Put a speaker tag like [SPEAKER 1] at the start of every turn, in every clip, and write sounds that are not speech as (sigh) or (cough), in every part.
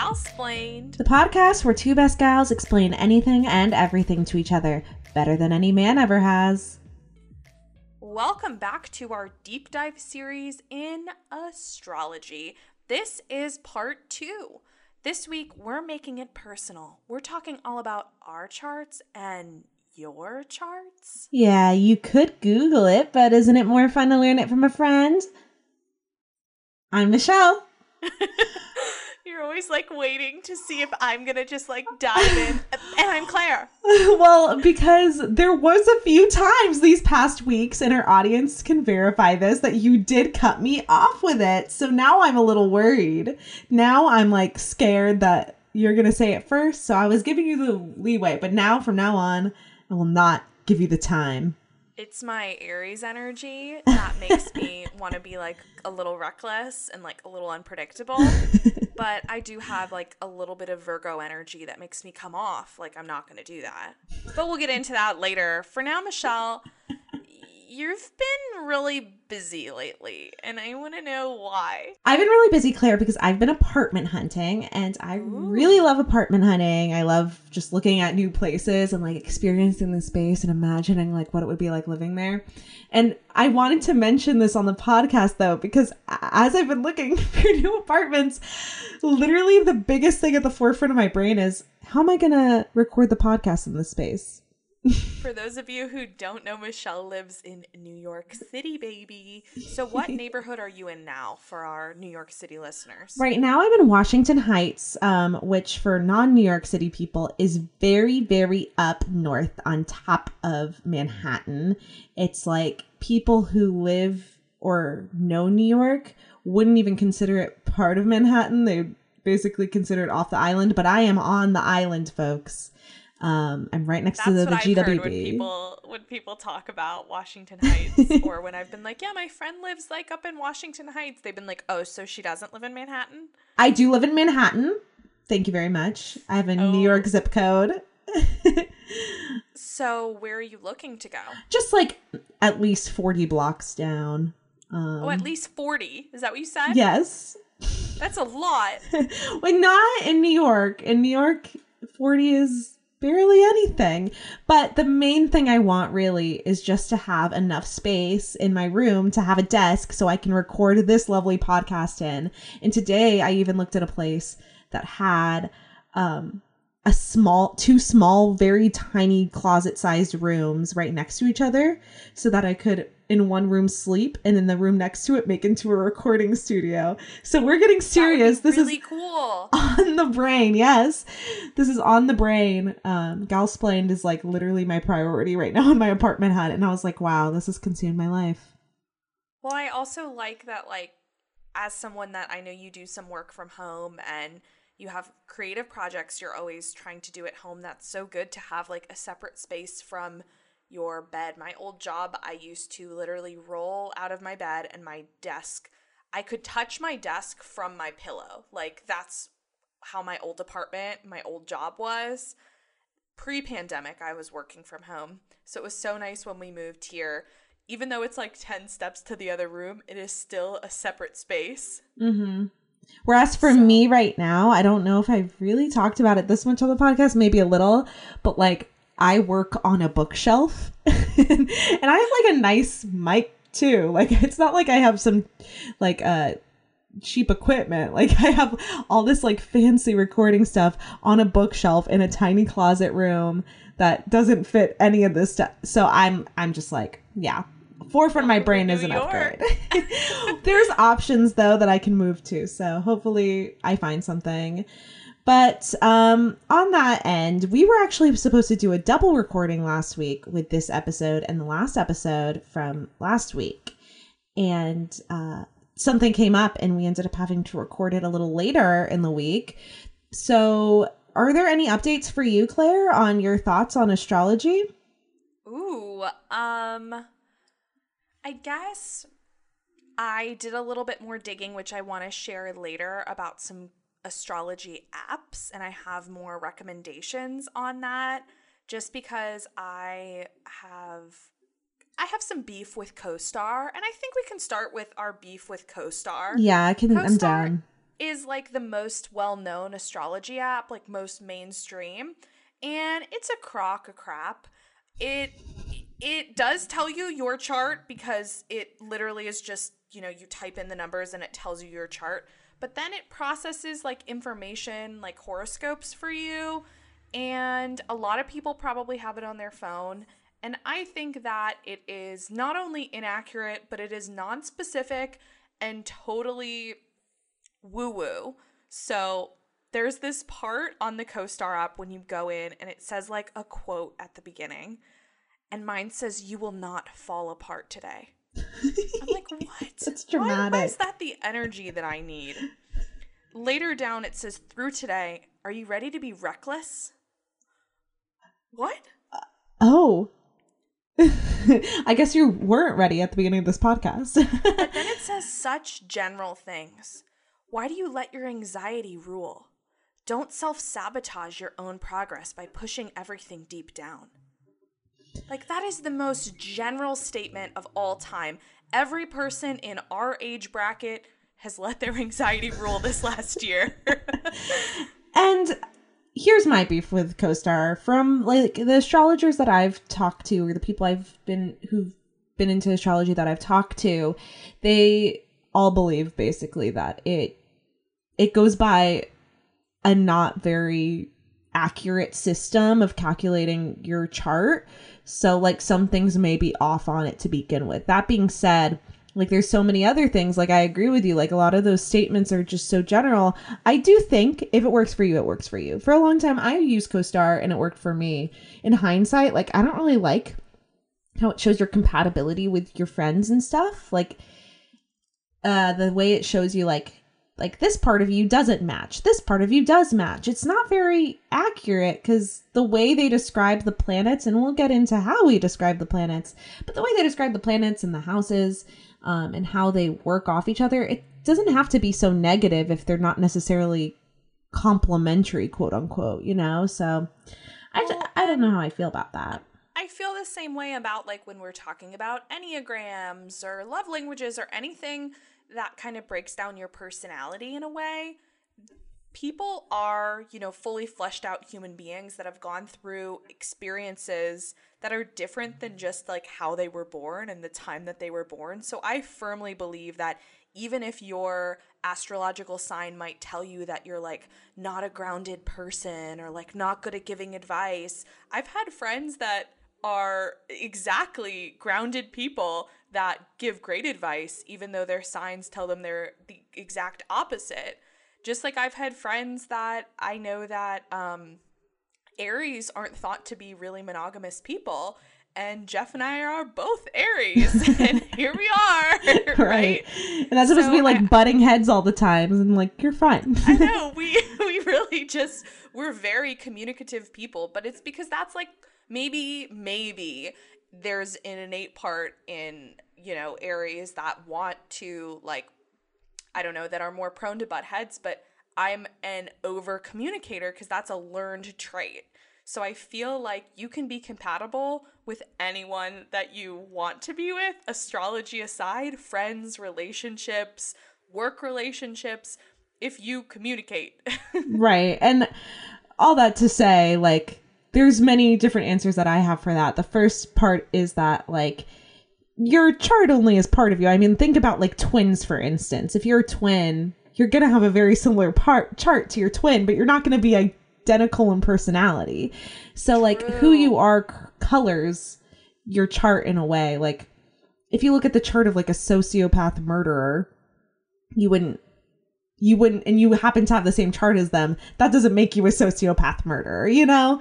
[SPEAKER 1] Galsplained,
[SPEAKER 2] the podcast where two best gals explain anything and everything to each other better than any man ever has.
[SPEAKER 1] Welcome back to our deep dive series in astrology. This is part two. This week, we're making it personal. We're talking all about our charts and your charts.
[SPEAKER 2] Yeah, you could Google it, but isn't it more fun to learn it from a friend? I'm Michelle. (laughs)
[SPEAKER 1] You're always like waiting to see if I'm gonna just like dive in. And I'm Claire. (laughs)
[SPEAKER 2] well, because there was a few times these past weeks, and our audience can verify this, that you did cut me off with it. So now I'm a little worried. Now I'm like scared that you're gonna say it first. So I was giving you the leeway, but now from now on, I will not give you the time.
[SPEAKER 1] It's my Aries energy that makes me (laughs) want to be like a little reckless and like a little unpredictable. (laughs) but I do have like a little bit of Virgo energy that makes me come off like I'm not going to do that. But we'll get into that later. For now, Michelle, you've been really busy lately, and I want to know why.
[SPEAKER 2] I've been really busy, Claire, because I've been apartment hunting, and I Ooh. really love apartment hunting. I love just looking at new places and like experiencing the space and imagining like what it would be like living there. And I wanted to mention this on the podcast though, because as I've been looking (laughs) for new apartments, literally the biggest thing at the forefront of my brain is how am I going to record the podcast in this space? (laughs)
[SPEAKER 1] For those of you who don't know, Michelle lives in New York City, baby. So, what (laughs) neighborhood are you in now for our New York City listeners?
[SPEAKER 2] Right now, I'm in Washington Heights, um, which for non New York City people is very, very up north on top of Manhattan. It's like people who live or know New York wouldn't even consider it part of Manhattan. They basically consider it off the island, but I am on the island, folks. Um, I'm right next That's to the, the what GWB.
[SPEAKER 1] I've heard when people when people talk about Washington Heights, (laughs) or when I've been like, "Yeah, my friend lives like up in Washington Heights," they've been like, "Oh, so she doesn't live in Manhattan?"
[SPEAKER 2] I do live in Manhattan. Thank you very much. I have a oh. New York zip code.
[SPEAKER 1] so, where are you looking to go?
[SPEAKER 2] Just like at least 40 blocks down.
[SPEAKER 1] Um, oh, at least 40. Is that what you said?
[SPEAKER 2] Yes.
[SPEAKER 1] That's a lot. (laughs)
[SPEAKER 2] well, not in New York. In New York, 40 is barely anything. But the main thing I want really is just to have enough space in my room to have a desk so I can record this lovely podcast in. And today I even looked at a place that had um a small two small very tiny closet sized rooms right next to each other so that I could in one room sleep and in the room next to it make into a recording studio. So we're getting serious.
[SPEAKER 1] This really is cool.
[SPEAKER 2] On the brain, yes. This is on the brain. Um Galsplained is like literally my priority right now in my apartment hunt. And I was like, wow, this has consumed my life.
[SPEAKER 1] Well, I also like that like as someone that I know you do some work from home and you have creative projects you're always trying to do at home. That's so good to have like a separate space from your bed. My old job, I used to literally roll out of my bed and my desk. I could touch my desk from my pillow. Like that's how my old apartment, my old job was. Pre pandemic, I was working from home. So it was so nice when we moved here. Even though it's like 10 steps to the other room, it is still a separate space.
[SPEAKER 2] Mm-hmm. Whereas for so. me right now, I don't know if I've really talked about it this much on the podcast, maybe a little, but like I work on a bookshelf (laughs) and I have like a nice mic too. (laughs) Like it's not like I have some like uh cheap equipment. (laughs) Like I have all this like fancy recording stuff on a bookshelf in a tiny closet room that doesn't fit any of this stuff. So I'm I'm just like, yeah. Forefront of my brain is an upgrade. (laughs) (laughs) There's options though that I can move to. So hopefully I find something. But um, on that end, we were actually supposed to do a double recording last week with this episode and the last episode from last week. And uh, something came up, and we ended up having to record it a little later in the week. So, are there any updates for you, Claire, on your thoughts on astrology?
[SPEAKER 1] Ooh, um, I guess I did a little bit more digging, which I want to share later about some astrology apps and I have more recommendations on that just because I have I have some beef with CoStar and I think we can start with our beef with CoStar.
[SPEAKER 2] Yeah, I can
[SPEAKER 1] CoStar,
[SPEAKER 2] I'm done.
[SPEAKER 1] is like the most well-known astrology app, like most mainstream, and it's a crock of crap. It it does tell you your chart because it literally is just, you know, you type in the numbers and it tells you your chart, but then it processes like information like horoscopes for you, and a lot of people probably have it on their phone. And I think that it is not only inaccurate, but it is non specific and totally woo woo. So there's this part on the CoStar app when you go in and it says like a quote at the beginning. And mine says, You will not fall apart today. I'm like, (laughs) What?
[SPEAKER 2] That's dramatic.
[SPEAKER 1] why is that the energy that I need? Later down, it says, Through today, are you ready to be reckless? What?
[SPEAKER 2] Uh, oh. (laughs) I guess you weren't ready at the beginning of this podcast.
[SPEAKER 1] But then (laughs) it says such general things. Why do you let your anxiety rule? Don't self sabotage your own progress by pushing everything deep down. Like, that is the most general statement of all time. Every person in our age bracket has let their (laughs) anxiety rule this last year. (laughs)
[SPEAKER 2] and here's my beef with CoStar from like the astrologers that I've talked to or the people I've been who've been into astrology that I've talked to, they all believe basically that it it goes by a not very accurate system of calculating your chart. So like some things may be off on it to begin with. That being said, like there's so many other things like I agree with you like a lot of those statements are just so general. I do think if it works for you it works for you. For a long time I used CoStar and it worked for me. In hindsight, like I don't really like how it shows your compatibility with your friends and stuff. Like uh the way it shows you like like this part of you doesn't match. This part of you does match. It's not very accurate because the way they describe the planets and we'll get into how we describe the planets but the way they describe the planets and the houses um, and how they work off each other it doesn't have to be so negative if they're not necessarily complementary quote unquote you know? So I I don't know how i feel about that.
[SPEAKER 1] I feel the same way about like when we're talking about enneagrams or love languages or anything that kind of breaks down your personality in a way. People are, you know, fully fleshed out human beings that have gone through experiences that are different than just like how they were born and the time that they were born. So I firmly believe that even if your astrological sign might tell you that you're like not a grounded person or like not good at giving advice, I've had friends that are exactly grounded people that give great advice, even though their signs tell them they're the exact opposite. Just like I've had friends that I know that um, Aries aren't thought to be really monogamous people. And Jeff and I are both Aries, (laughs) and here we are, (laughs) (laughs) right?
[SPEAKER 2] And that's supposed to be like
[SPEAKER 1] I-
[SPEAKER 2] butting heads all the time, and like you're fine.
[SPEAKER 1] I know we we really just we're very communicative people, but it's because that's like maybe maybe there's an innate part in you know Aries that want to like I don't know that are more prone to butt heads, but I'm an over communicator because that's a learned trait. So I feel like you can be compatible with anyone that you want to be with, astrology aside, friends, relationships, work relationships, if you communicate. (laughs)
[SPEAKER 2] right. And all that to say, like, there's many different answers that I have for that. The first part is that, like, your chart only is part of you. I mean, think about like twins, for instance. If you're a twin, you're going to have a very similar part chart to your twin, but you're not going to be identical in personality. So, like, who you are c- colors your chart in a way. Like, if you look at the chart of like a sociopath murderer, you wouldn't you wouldn't and you happen to have the same chart as them that doesn't make you a sociopath murderer you know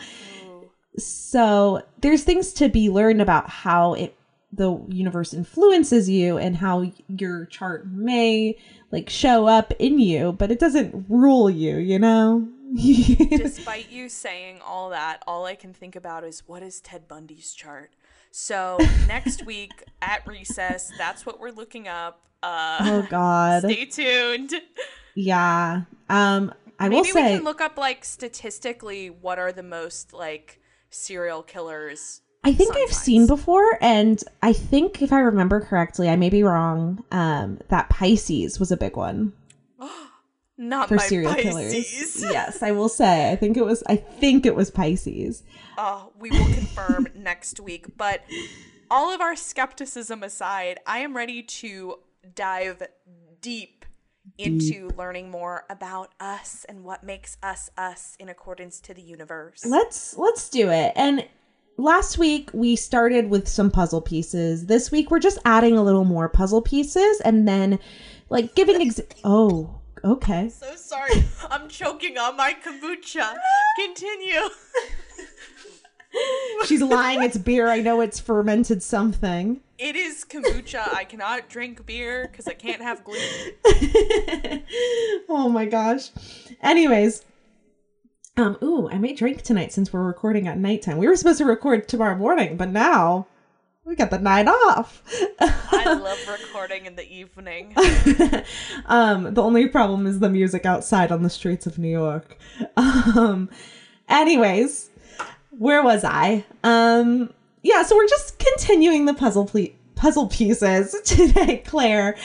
[SPEAKER 2] so there's things to be learned about how it the universe influences you and how your chart may like show up in you but it doesn't rule you you know (laughs)
[SPEAKER 1] Despite you saying all that, all I can think about is what is Ted Bundy's chart? So next week at recess, that's what we're looking up. Uh,
[SPEAKER 2] oh god
[SPEAKER 1] stay tuned.
[SPEAKER 2] yeah um i
[SPEAKER 1] Maybe
[SPEAKER 2] will say we
[SPEAKER 1] can look up like statistically what are the most like serial killers.
[SPEAKER 2] I think
[SPEAKER 1] sun
[SPEAKER 2] I've seen before, and I think if I remember correctly, I may be wrong. Um, that Pisces was a big one. (gasps)
[SPEAKER 1] Not
[SPEAKER 2] for serial
[SPEAKER 1] Pisces.
[SPEAKER 2] killers. yes, I will say. I think it was I think it was Pisces.
[SPEAKER 1] Oh, we will confirm (laughs) next week. But all of our skepticism aside, I am ready to dive deep into learning more about us and what makes us us in accordance to the universe.
[SPEAKER 2] Let's let's do it. And last week we started with some puzzle pieces. This week we're just adding a little more puzzle pieces and then like giving ex- (laughs) Oh, okay.
[SPEAKER 1] so sorry. I'm choking on my kombucha. (laughs) Continue. (laughs) (laughs)
[SPEAKER 2] She's lying. It's beer. I know it's fermented something.
[SPEAKER 1] It is kombucha. I cannot drink beer because I can't have gluten. (laughs)
[SPEAKER 2] oh my gosh. Anyways, um, ooh, I may drink tonight since we're recording at nighttime. We were supposed to record tomorrow morning, but now we got the night off.
[SPEAKER 1] I (laughs) love recording in the evening.
[SPEAKER 2] um, the only problem is the music outside on the streets of New York. Um, anyways, where was I? Um, yeah, so we're just continuing the puzzle ple- puzzle pieces (laughs) today, Claire.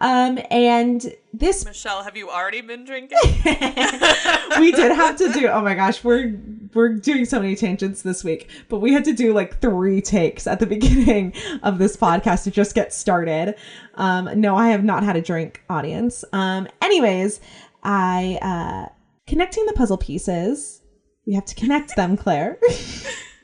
[SPEAKER 2] Um, and this (laughs)
[SPEAKER 1] Michelle, have you already been drinking? (laughs)
[SPEAKER 2] we did have to do. Oh my gosh, we're we're doing so many tangents this week, but we had to do like three takes at the beginning of this podcast to just get started. Um, no, I have not had a drink, audience. Um, anyways, I uh, connecting the puzzle pieces. We have to connect them, Claire.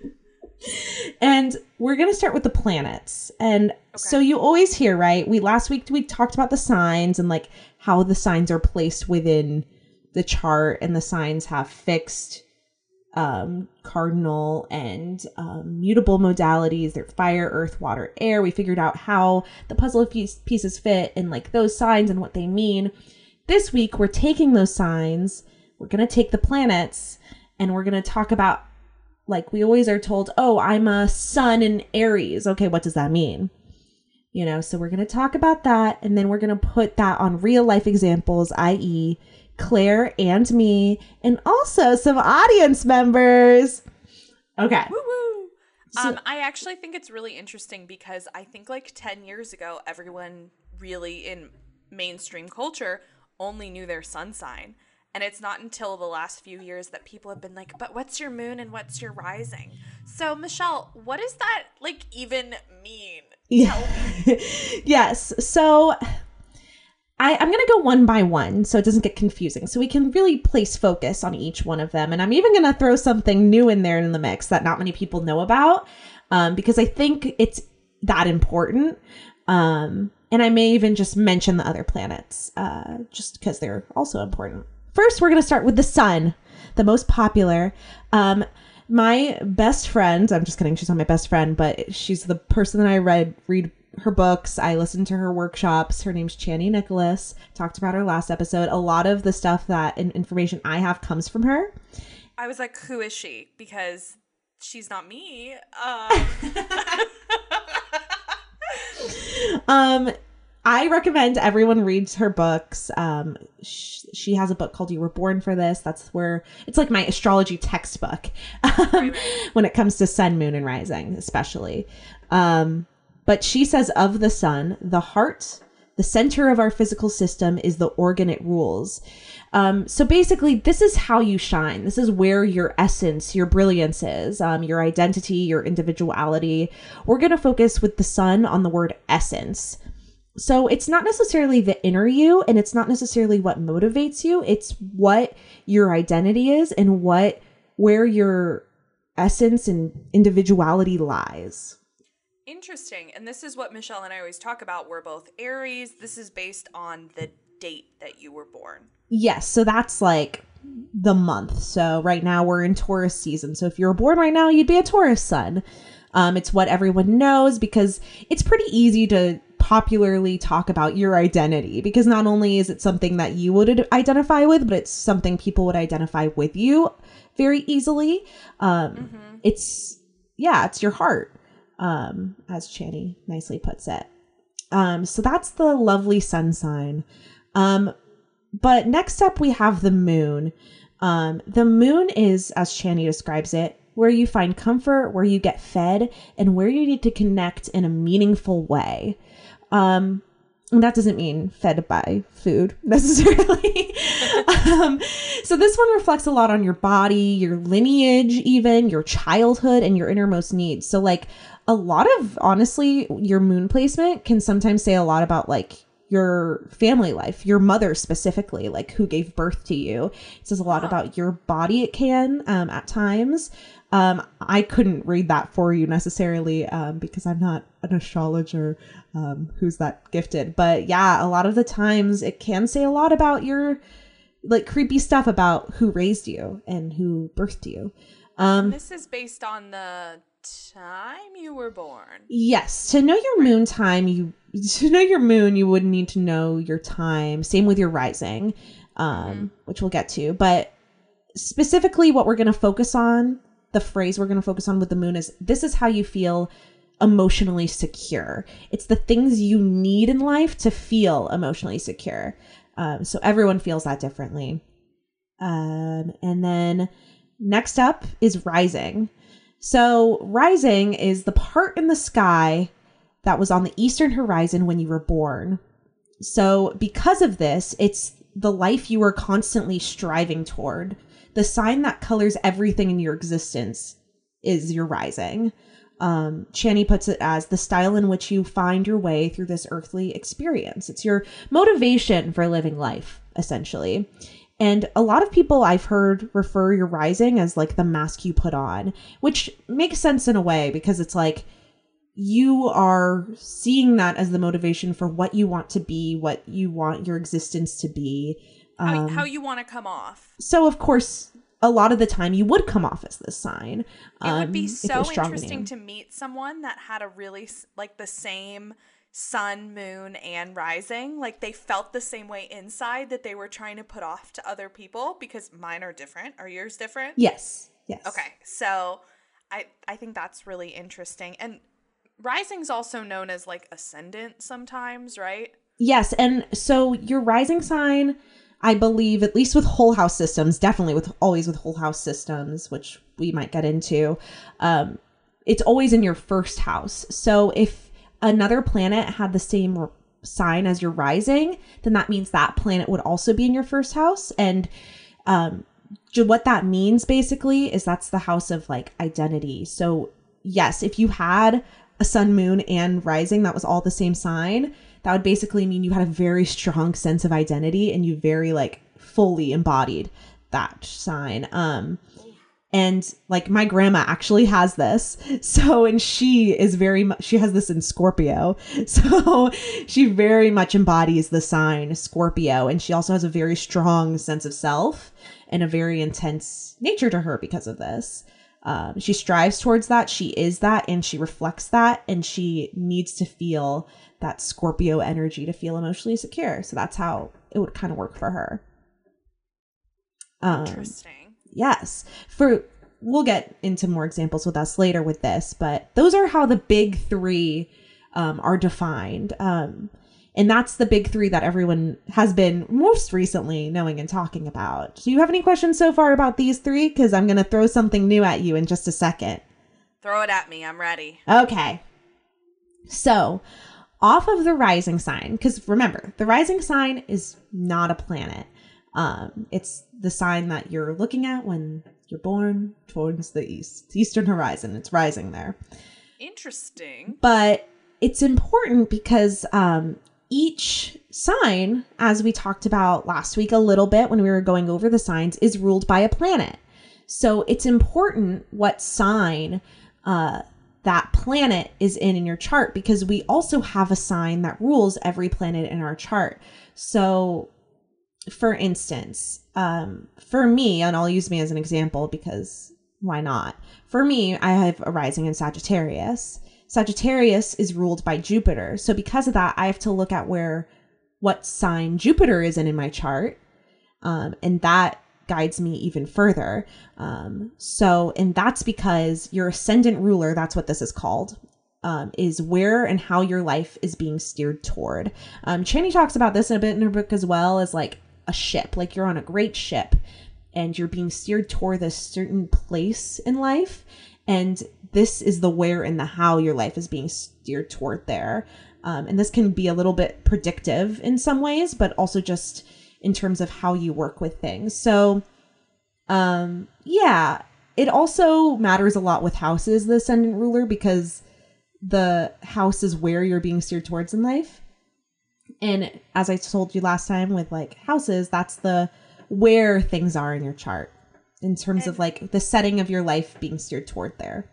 [SPEAKER 2] (laughs) and we're going to start with the planets. And so you always hear, right? We last week we talked about the signs and like how the signs are placed within the chart and the signs have fixed um, cardinal and um, mutable modalities. They're fire, earth, water, air. We figured out how the puzzle piece- pieces fit and like those signs and what they mean. This week, we're taking those signs, we're going to take the planets, and we're going to talk about like we always are told, oh, I'm a sun in Aries. Okay, what does that mean? You know, so we're going to talk about that and then we're going to put that on real life examples, i.e., Claire and me, and also some audience members. Okay.
[SPEAKER 1] Woo woo.
[SPEAKER 2] So-
[SPEAKER 1] Um, I actually think it's really interesting because I think like 10 years ago, everyone really in mainstream culture only knew their sun sign. And it's not until the last few years that people have been like, but what's your moon and what's your rising? So, Michelle, what does that like even mean?
[SPEAKER 2] Yeah. (laughs) yes. So I, I'm going to go one by one so it doesn't get confusing. So we can really place focus on each one of them. And I'm even going to throw something new in there in the mix that not many people know about um, because I think it's that important. Um, and I may even just mention the other planets uh, just because they're also important. First, we're going to start with the sun, the most popular. Um, my best friend, I'm just kidding, she's not my best friend, but she's the person that I read read her books. I listened to her workshops. Her name's Chani Nicolas. Talked about her last episode. A lot of the stuff that and information I have comes from her.
[SPEAKER 1] I was like, who is she? Because she's not me. Um, (laughs)
[SPEAKER 2] Um, I recommend everyone reads her books. Um, sh- she has a book called "You Were Born for This." That's where it's like my astrology textbook um, (laughs) when it comes to sun, moon, and rising, especially. Um, but she says of the sun, the heart, the center of our physical system, is the organ it rules. Um, so basically, this is how you shine. This is where your essence, your brilliance is, um, your identity, your individuality. We're going to focus with the sun on the word essence. So it's not necessarily the inner you and it's not necessarily what motivates you. It's what your identity is and what, where your essence and individuality lies.
[SPEAKER 1] interesting. And this is what Michelle and I always talk about. We're both Aries. This is based on the date that you were born.
[SPEAKER 2] Yes, so that's like the month. So right now we're in Taurus season. So if you were born right now, you'd be a Taurus sun. Um, it's what everyone knows because it's pretty easy to popularly talk about your identity because not only is it something that you would identify with, but it's something people would identify with you very easily. Um, It's yeah, it's your heart, um, as Chani nicely puts it. Um, so that's the lovely sun sign. Um, but next up, we have the moon. Um, the moon is, as Chani describes it, where you find comfort, where you get fed, and where you need to connect in a meaningful way. Um, and that doesn't mean fed by food (laughs) necessarily. um, so this one reflects a lot on your body, your lineage, even your childhood, and your innermost needs. So like a lot of honestly, your moon placement can sometimes say a lot about like your family life, your mother specifically, like who gave birth to you. It says a lot about your body. It can um, at times. Um, I couldn't read that for you necessarily um, because I'm not an astrologer um, who's that gifted. But yeah, a lot of the times it can say a lot about your like creepy stuff about who raised you and who birthed you. Um,
[SPEAKER 1] this is based on the time you were born.
[SPEAKER 2] Yes, to know your moon time, you to know your moon, you would need to know your time. Same with your rising, um, mm-hmm. which we'll get to. But specifically, what we're going to focus on the phrase we're going to focus on with the moon is this is how you feel emotionally secure. It's the things you need in life to feel emotionally secure. Um, so everyone feels that differently. Um, and then next up is rising. So rising is the part in the sky that was on the eastern horizon when you were born. So because of this, it's the life you are constantly striving toward the sign that colors everything in your existence is your rising. Um, Chani puts it as the style in which you find your way through this earthly experience. It's your motivation for living life, essentially. And a lot of people I've heard refer your rising as like the mask you put on, which makes sense in a way because it's like you are seeing that as the motivation for what you want to be, what you want your existence to be.
[SPEAKER 1] Um, how, how you want to come off.
[SPEAKER 2] So, of course, a lot of the time you would come off as this sign.
[SPEAKER 1] Um, it would be um, so interesting to meet someone that had a really like the same sun, moon, and rising. Like they felt the same way inside that they were trying to put off to other people because mine are different. Are yours different?
[SPEAKER 2] Yes. Yes.
[SPEAKER 1] Okay. So I I think that's really interesting. And rising's also known as like ascendant sometimes, right?
[SPEAKER 2] Yes, and so your rising sign I believe, at least with whole house systems, definitely with always with whole house systems, which we might get into, um, it's always in your first house. So if another planet had the same sign as your rising, then that means that planet would also be in your first house. And um, what that means basically is that's the house of like identity. So, yes, if you had a sun, moon, and rising that was all the same sign, that would basically mean you had a very strong sense of identity and you very like fully embodied that sign. Um and like my grandma actually has this. (laughs) So and she is very much she has this in Scorpio. (laughs) So she very much embodies the sign Scorpio and she also has a very strong sense of self and a very intense nature to her because of this. Um, she strives towards that. She is that, and she reflects that, and she needs to feel that Scorpio energy to feel emotionally secure. So that's how it would kind of work for her.
[SPEAKER 1] Um, Interesting.
[SPEAKER 2] Yes. For we'll get into more examples with us later with this, but those are how the big three um, are defined. Um, and that's the big three that everyone has been most recently knowing and talking about. Do you have any questions so far about these three? Because I'm going to throw something new at you in just a second.
[SPEAKER 1] Throw it at me. I'm ready.
[SPEAKER 2] Okay. So, off of the rising sign, because remember, the rising sign is not a planet. Um, it's the sign that you're looking at when you're born towards the east, eastern horizon. It's rising there.
[SPEAKER 1] Interesting.
[SPEAKER 2] But it's important because um, each sign, as we talked about last week a little bit when we were going over the signs, is ruled by a planet. So it's important what sign uh, that planet is in in your chart because we also have a sign that rules every planet in our chart. So, for instance, um, for me, and I'll use me as an example because why not? For me, I have a rising in Sagittarius. Sagittarius is ruled by Jupiter. So, because of that, I have to look at where what sign Jupiter is in in my chart. Um, and that guides me even further. Um, so, and that's because your ascendant ruler, that's what this is called, um, is where and how your life is being steered toward. Um, talks about this in a bit in her book as well as like a ship, like you're on a great ship and you're being steered toward a certain place in life. And this is the where and the how your life is being steered toward there. Um, and this can be a little bit predictive in some ways, but also just in terms of how you work with things. So, um, yeah, it also matters a lot with houses, the ascendant ruler, because the house is where you're being steered towards in life. And as I told you last time with like houses, that's the where things are in your chart in terms of like the setting of your life being steered toward there.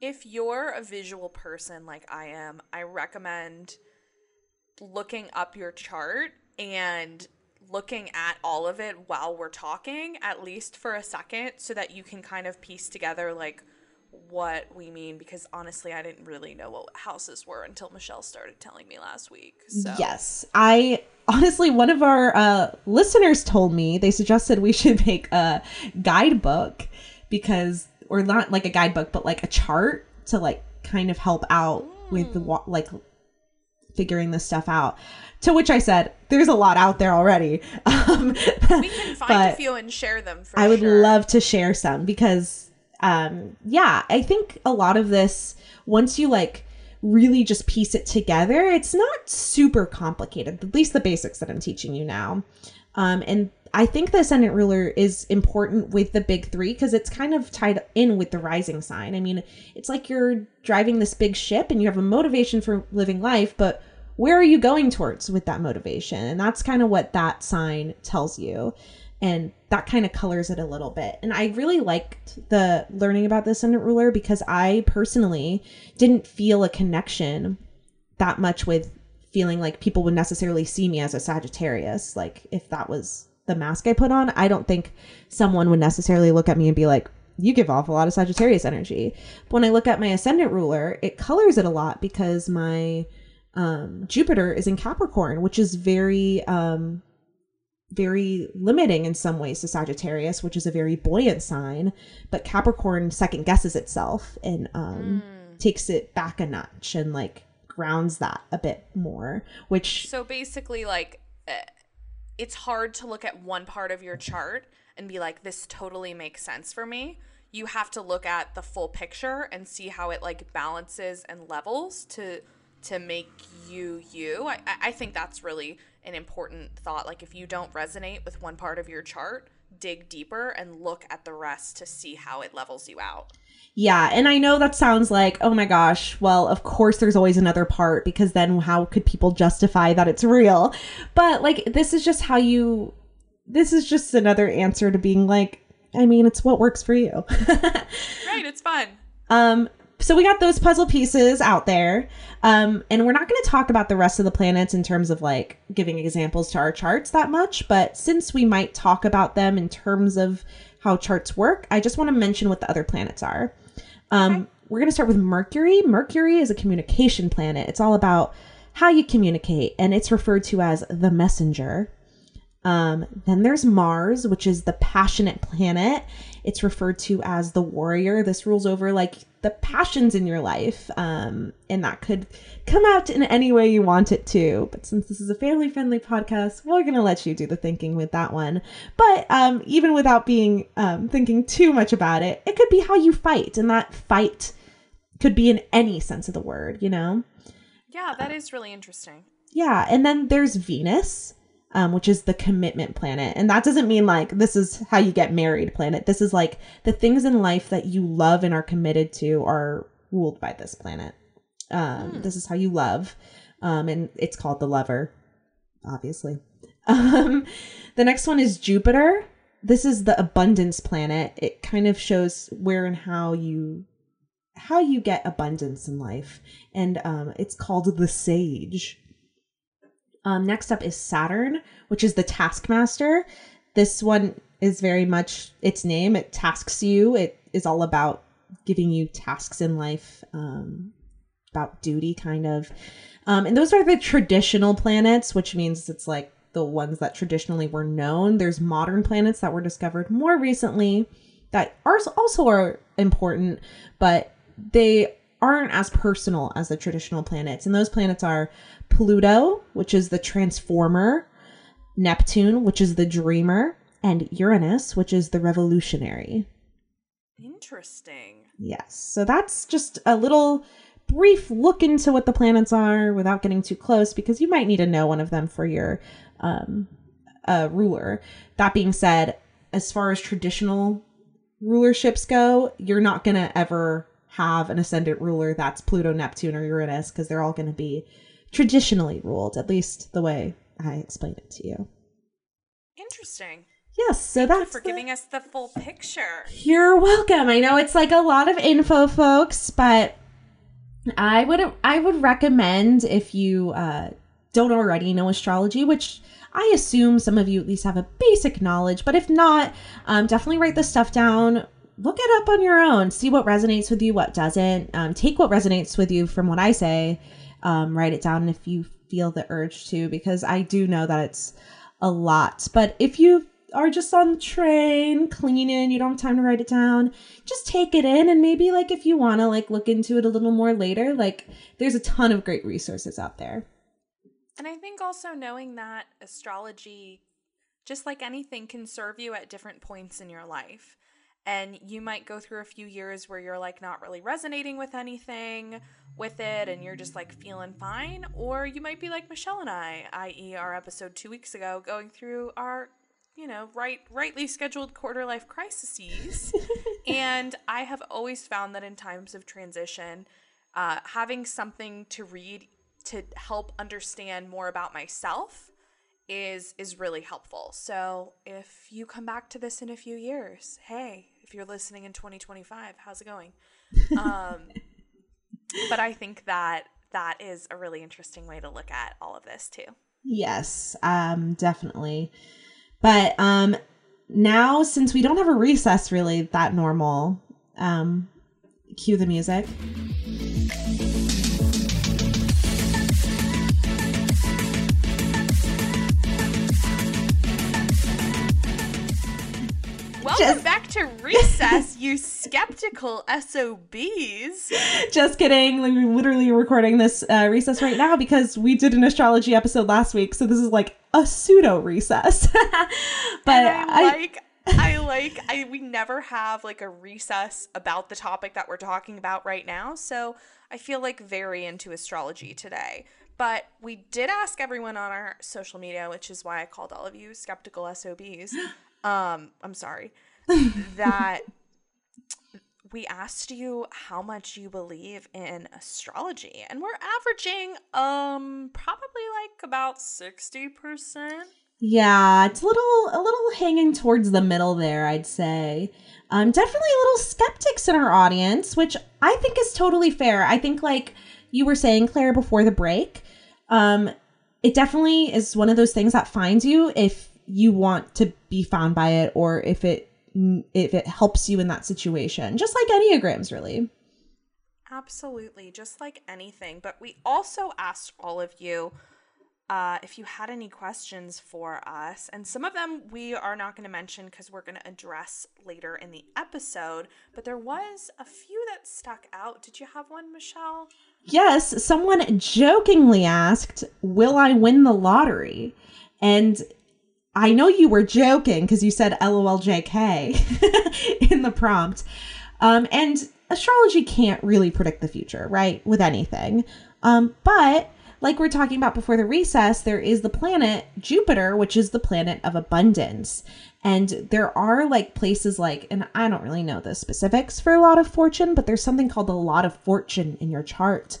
[SPEAKER 1] If you're a visual person like I am, I recommend looking up your chart and looking at all of it while we're talking, at least for a second, so that you can kind of piece together like what we mean because honestly I didn't really know what houses were until Michelle started telling me last week. So
[SPEAKER 2] Yes. I honestly one of our uh listeners told me they suggested we (laughs) should make a guidebook because or not like a guidebook but like a chart to like kind of help out with the wa- like figuring this stuff out. To which I said, "There's a lot out there already." (laughs) Um,
[SPEAKER 1] we can find a few and share them for
[SPEAKER 2] I would
[SPEAKER 1] sure.
[SPEAKER 2] love to share some because um yeah, I think a lot of this once you like really just piece it together, it's not super complicated. At least the basics that I'm teaching you now. Um and I think the ascendant ruler is important with the big 3 because it's kind of tied in with the rising sign. I mean, it's like you're driving this big ship and you have a motivation for living life, but where are you going towards with that motivation? And that's kind of what that sign tells you. And that kind of colors it a little bit. And I really liked the learning about the ascendant ruler because I personally didn't feel a connection that much with feeling like people would necessarily see me as a Sagittarius. Like if that was the mask I put on, I don't think someone would necessarily look at me and be like, you give off a lot of Sagittarius energy. But when I look at my ascendant ruler, it colors it a lot because my um, Jupiter is in Capricorn, which is very, um, very limiting in some ways to Sagittarius, which is a very buoyant sign. But Capricorn second guesses itself and um, takes it back a notch and like grounds that a bit more, which
[SPEAKER 1] So basically, like, uh, it's hard to look at one part of your chart and be like, this totally makes sense for me. You have to look at the full picture and see how it like balances and levels to to make you you. I, I- think that's really an important thought. Like, if you don't resonate with one part of your chart, dig deeper and look at the rest to see how it levels you out.
[SPEAKER 2] Yeah, and I know that sounds like, oh my gosh, well, of course there's always another part because then how could people justify that it's real? But like this is just how you this is just another answer to being like, I mean, it's what works for you. (laughs)
[SPEAKER 1] Right, it's fun.
[SPEAKER 2] Um, so we got those puzzle pieces out there. Um, and we're not going to talk about the rest of the planets in terms of like giving examples to our charts that much, but since we might talk about them in terms of how charts work, I just want to mention what the other planets are. Um, We're going to start with Mercury. Mercury is a communication planet. It's all about how you communicate, and it's referred to as the messenger. Um, then there's Mars, which is the passionate planet. It's referred to as the warrior. This rules over like the passions in your life. Um, and that could come out in any way you want it to. But since this is a family friendly podcast, we're going to let you do the thinking with that one. But um, even without being um, thinking too much about it, it could be how you fight. And that fight could be in any sense of the word, you know?
[SPEAKER 1] Yeah, that is really interesting.
[SPEAKER 2] Yeah, and then there's Venus, um, which is the commitment planet. And that doesn't mean like this is how you get married planet. This is like the things in life that you love and are committed to are ruled by this planet. Um, This is how you love. Um, and it's called the lover, obviously. (laughs) Um, the next one is Jupiter. This is the abundance planet. It kind of shows where and how you how you get abundance in life and um, it's called the sage um, next up is saturn which is the taskmaster. This one is very much its name. It tasks you. It is all about giving you tasks in life um, about duty kind of. Um, and those are the traditional planets which means it's like the ones that traditionally were known. There's modern planets that were discovered more recently that are also are important but they aren't as personal as the traditional planets. And those planets are Pluto, which is the transformer, Neptune, which is the dreamer, and Uranus, which is the revolutionary.
[SPEAKER 1] Interesting.
[SPEAKER 2] Yes. So that's just a little brief look into what the planets are without getting too close because you might need to know one of them for your um, uh, ruler. That being said, as far as traditional rulerships go, you're not going to ever have an ascendant ruler that's Pluto, Neptune, or Uranus because they're all going to be traditionally ruled, at least the way I explained it to you.
[SPEAKER 1] Interesting.
[SPEAKER 2] Yes, so
[SPEAKER 1] Thank you
[SPEAKER 2] that's
[SPEAKER 1] for
[SPEAKER 2] the-
[SPEAKER 1] giving us the full picture.
[SPEAKER 2] You're welcome. I know it's like a lot of info, folks, but I would I would recommend if you uh, don't already know astrology, which I assume some of you at least have a basic knowledge, but if not, um, definitely write this stuff down. Look it up on your own. See what resonates with you, what doesn't. Um, take what resonates with you from what I say. Um, write it down if you feel the urge to, because I do know that it's a lot. But if you are just on the train cleaning, you don't have time to write it down, just take it in and maybe like if you want to like look into it a little more later, like there's a ton of great resources out there.
[SPEAKER 1] And I think also knowing that astrology, just like anything, can serve you at different points in your life. And you might go through a few years where you're like not really resonating with anything with it and you're just like feeling fine. Or you might be like Michelle and I, i.e., our episode two weeks ago, going through our, you know, right rightly scheduled quarter life crises. (laughs) and I have always found that in times of transition, uh, having something to read to help understand more about myself is is really helpful. So if you come back to this in a few years, hey, if you're listening in 2025, how's it going? (laughs) Um, but I think that that is a really interesting way to look at all of this too.
[SPEAKER 2] Yes, um, definitely. But um, now, since we don't have a recess really that normal, um, cue the music.
[SPEAKER 1] Welcome
[SPEAKER 2] Just-
[SPEAKER 1] back to recess, you skeptical SOBs.
[SPEAKER 2] Just kidding. Like, we're literally recording this uh, recess right now because we did an astrology episode last week. So this is like a pseudo recess. (laughs) but
[SPEAKER 1] I,
[SPEAKER 2] I,
[SPEAKER 1] like I like I we never have like a recess about the topic that we're talking about right now. So I feel like very into astrology today. But we did ask everyone on our social media, which is why I called all of you skeptical SOBs. (gasps) Um, I'm sorry. That (laughs) we asked you how much you believe in astrology and we're averaging um probably like about 60%.
[SPEAKER 2] yeah, it's a little a little hanging towards the middle there, I'd say. Um, definitely a little skeptics in our audience, which I think is totally fair. I think like you were saying, Claire, before the break, um, it definitely is one of those things that finds you if you want to be found by it or if it if it helps you in that situation just like enneagrams really
[SPEAKER 1] Absolutely, just like anything. But we also asked all of you uh, if you had any questions for us. And some of them we are not going to mention because we're going to address later in the episode. But there was a few that stuck out. Did you have one, Michelle?
[SPEAKER 2] yes someone jokingly asked will i win the lottery and i know you were joking because you said loljk (laughs) in the prompt um, and astrology can't really predict the future right with anything um, but like we're talking about before the recess, there is the planet Jupiter, which is the planet of abundance. And there are like places like, and I don't really know the specifics for a lot of fortune, but there's something called a lot of fortune in your chart.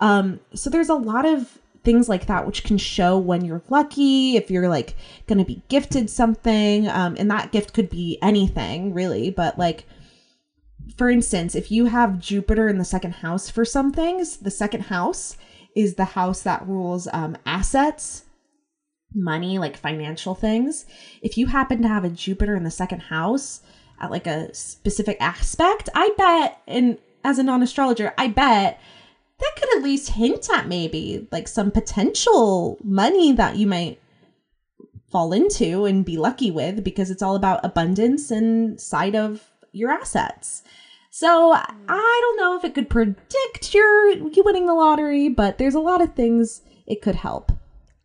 [SPEAKER 2] Um, so there's a lot of things like that which can show when you're lucky, if you're like going to be gifted something. Um, and that gift could be anything really, but like, for instance, if you have Jupiter in the second house for some things, the second house is the house that rules um, assets, money, like financial things. If you happen to have a Jupiter in the second house at like a specific aspect, I bet, and as a non astrologer, I bet that could at least hint at maybe like some potential money that you might fall into and be lucky with because it's all about abundance and side of your assets. So I don't know if it could predict your you winning the lottery, but there's a lot of things it could help.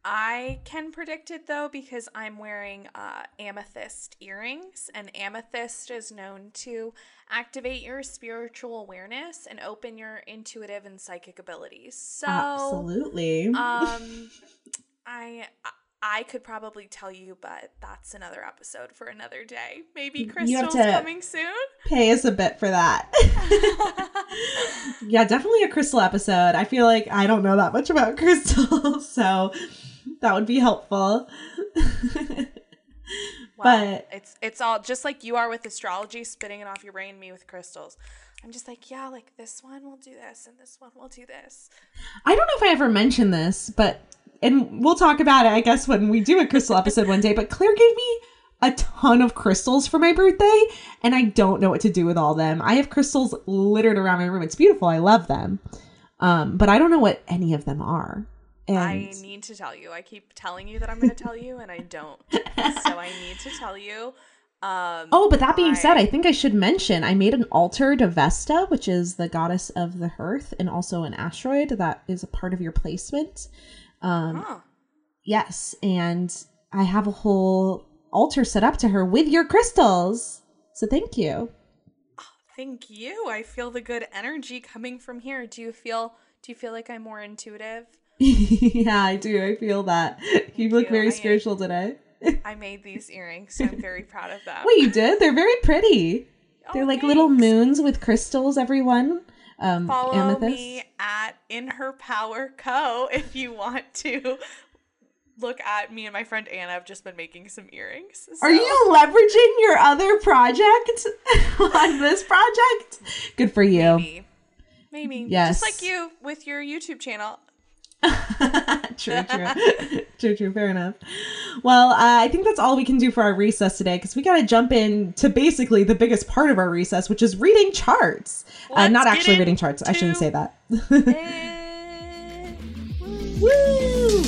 [SPEAKER 1] I can predict it though because I'm wearing uh, amethyst earrings, and amethyst is known to activate your spiritual awareness and open your intuitive and psychic abilities. So,
[SPEAKER 2] Absolutely.
[SPEAKER 1] um, (laughs) I I could probably tell you, but that's another episode for another day. Maybe crystals coming soon.
[SPEAKER 2] Pay us a bit for that. (laughs) yeah, definitely a crystal episode. I feel like I don't know that much about (laughs) crystals, so that would be helpful. (laughs) But-
[SPEAKER 1] it's it's all just like you are with astrology, spitting it off your brain. Me with crystals. I'm just like, yeah, like this one will do this, and this one will do this.
[SPEAKER 2] I don't know if I ever mentioned this, but and we'll talk about it, I guess, when we do a crystal episode one day. But Claire gave me a ton of crystals for my birthday, and I don't know what to do with all them. I have crystals littered around my room. It's beautiful. I love them. Um, but I don't know what any of them are. And
[SPEAKER 1] I need to tell you. I keep telling you that I'm going to tell you, and I don't. so I need to tell you. Um,
[SPEAKER 2] Oh, but that being said,
[SPEAKER 1] I-
[SPEAKER 2] I think I should mention I made an altar to Vesta, which is the goddess of the hearth, and also an asteroid that is a part of your placement. Um,
[SPEAKER 1] huh.
[SPEAKER 2] Yes, and I have a whole altar set up to her with your crystals. So thank you.
[SPEAKER 1] Thank you. I feel the good energy coming from here. Do you feel? Do you feel like I'm more intuitive? (laughs)
[SPEAKER 2] yeah, I do. I feel that. You look
[SPEAKER 1] you.
[SPEAKER 2] very
[SPEAKER 1] I-
[SPEAKER 2] spiritual today.
[SPEAKER 1] I made these earrings, so I'm very (laughs) proud of them.
[SPEAKER 2] Wait, you did? They're very pretty. They're
[SPEAKER 1] Oh,
[SPEAKER 2] like little moons with crystals, everyone. Um,
[SPEAKER 1] Follow
[SPEAKER 2] amethyst.
[SPEAKER 1] me at In Her Power Co. if you want to look at me and my friend Anna. have just been making some earrings.
[SPEAKER 2] Are you leveraging your other project (laughs) on this project? Good for you.
[SPEAKER 1] Maybe. Maybe.
[SPEAKER 2] Yes.
[SPEAKER 1] Just like you with your YouTube channel.
[SPEAKER 2] True, true, true, true. Fair enough. Well, uh, I think that's all we can do for our recess today because we got to jump in to basically the biggest part of our recess, which is reading charts. Uh, not actually reading charts. I shouldn't say that. (laughs) Woo!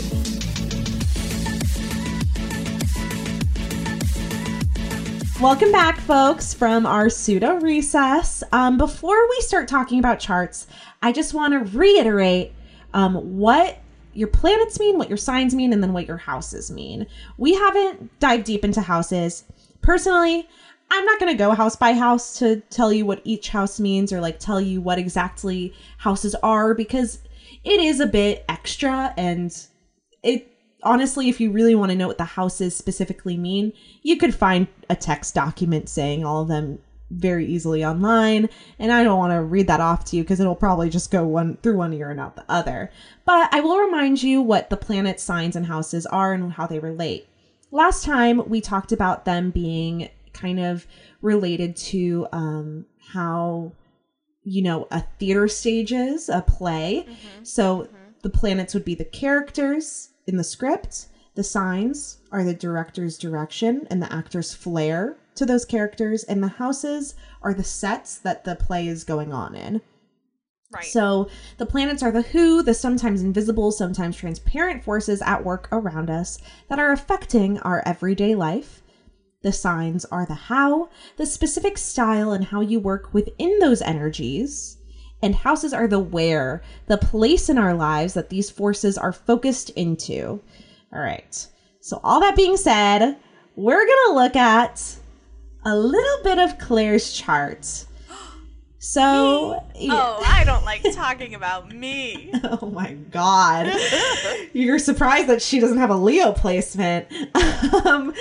[SPEAKER 2] Welcome back, folks, from our pseudo recess. Um, before we start talking about charts, I just want to reiterate um, what your planets mean, what your signs mean, and then what your houses mean. We haven't dived deep into houses. Personally, I'm not going to go house by house to tell you what each house means or like tell you what exactly houses are because it is a bit extra and it honestly if you really want to know what the houses specifically mean you could find a text document saying all of them very easily online and i don't want to read that off to you because it'll probably just go one through one ear and out the other. But i will remind you what the planet signs and houses are and how they relate. Last time we talked about them being kind of related to um, how you know a theater stages a play. So the planets would be the characters in the script the signs are the director's direction and the actor's flair to those characters and the houses are the sets that the play is going on in
[SPEAKER 1] Right.
[SPEAKER 2] so the planets are the who, the sometimes invisible, sometimes transparent forces at work around us that are affecting our everyday life. The signs are the how, the specific style and how you work within those energies. And houses are the where, the place in our lives that these forces are focused into. All right. So, all that being said, we're going to look at a little bit of Claire's chart. (gasps) So, yeah.
[SPEAKER 1] oh, I don't like talking about me. (laughs)
[SPEAKER 2] Oh my god. (laughs) You're surprised that she doesn't have a Leo placement. (laughs) um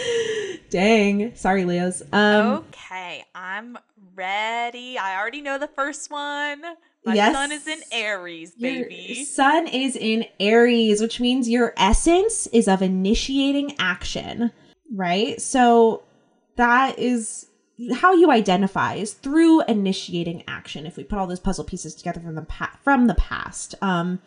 [SPEAKER 2] dang. Sorry, Leos. Um
[SPEAKER 1] okay, I'm ready. I already know the first one. My
[SPEAKER 2] Yes.
[SPEAKER 1] sun is in Aries,
[SPEAKER 2] your
[SPEAKER 1] baby.
[SPEAKER 2] sun is in Aries, which means your essence is of initiating action, right? So that is how you identify is through initiating action. If we put all those puzzle pieces together from the pa- from the past, um,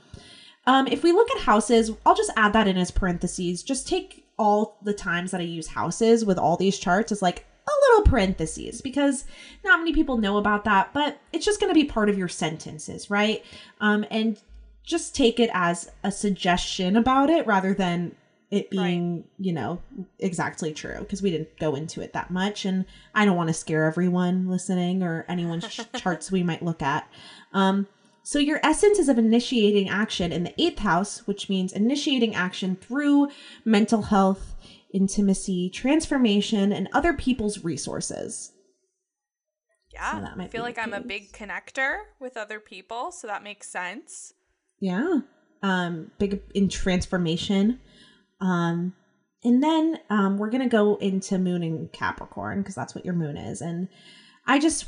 [SPEAKER 2] um, if we look at houses, I'll just add that in as parentheses. Just take all the times that I use houses with all these charts as like a little parentheses because not many people know about that, but it's just going to be part of your sentences, right? Um, and just take it as a suggestion about it rather than it being, you know, exactly true because we didn't go into it that much. And I don't want to scare everyone listening or anyone's (laughs) ch- charts we might look at. Um, so your essence is of initiating action in the eighth house, which means initiating action through mental health, intimacy, transformation, and other people's resources.
[SPEAKER 1] Yeah.
[SPEAKER 2] So that
[SPEAKER 1] I
[SPEAKER 2] might
[SPEAKER 1] feel like I'm a big connector with other people, so that makes sense.
[SPEAKER 2] Yeah. Um, big in transformation. Um, and then um, we're gonna go into Moon and Capricorn because that's what your Moon is. And I just,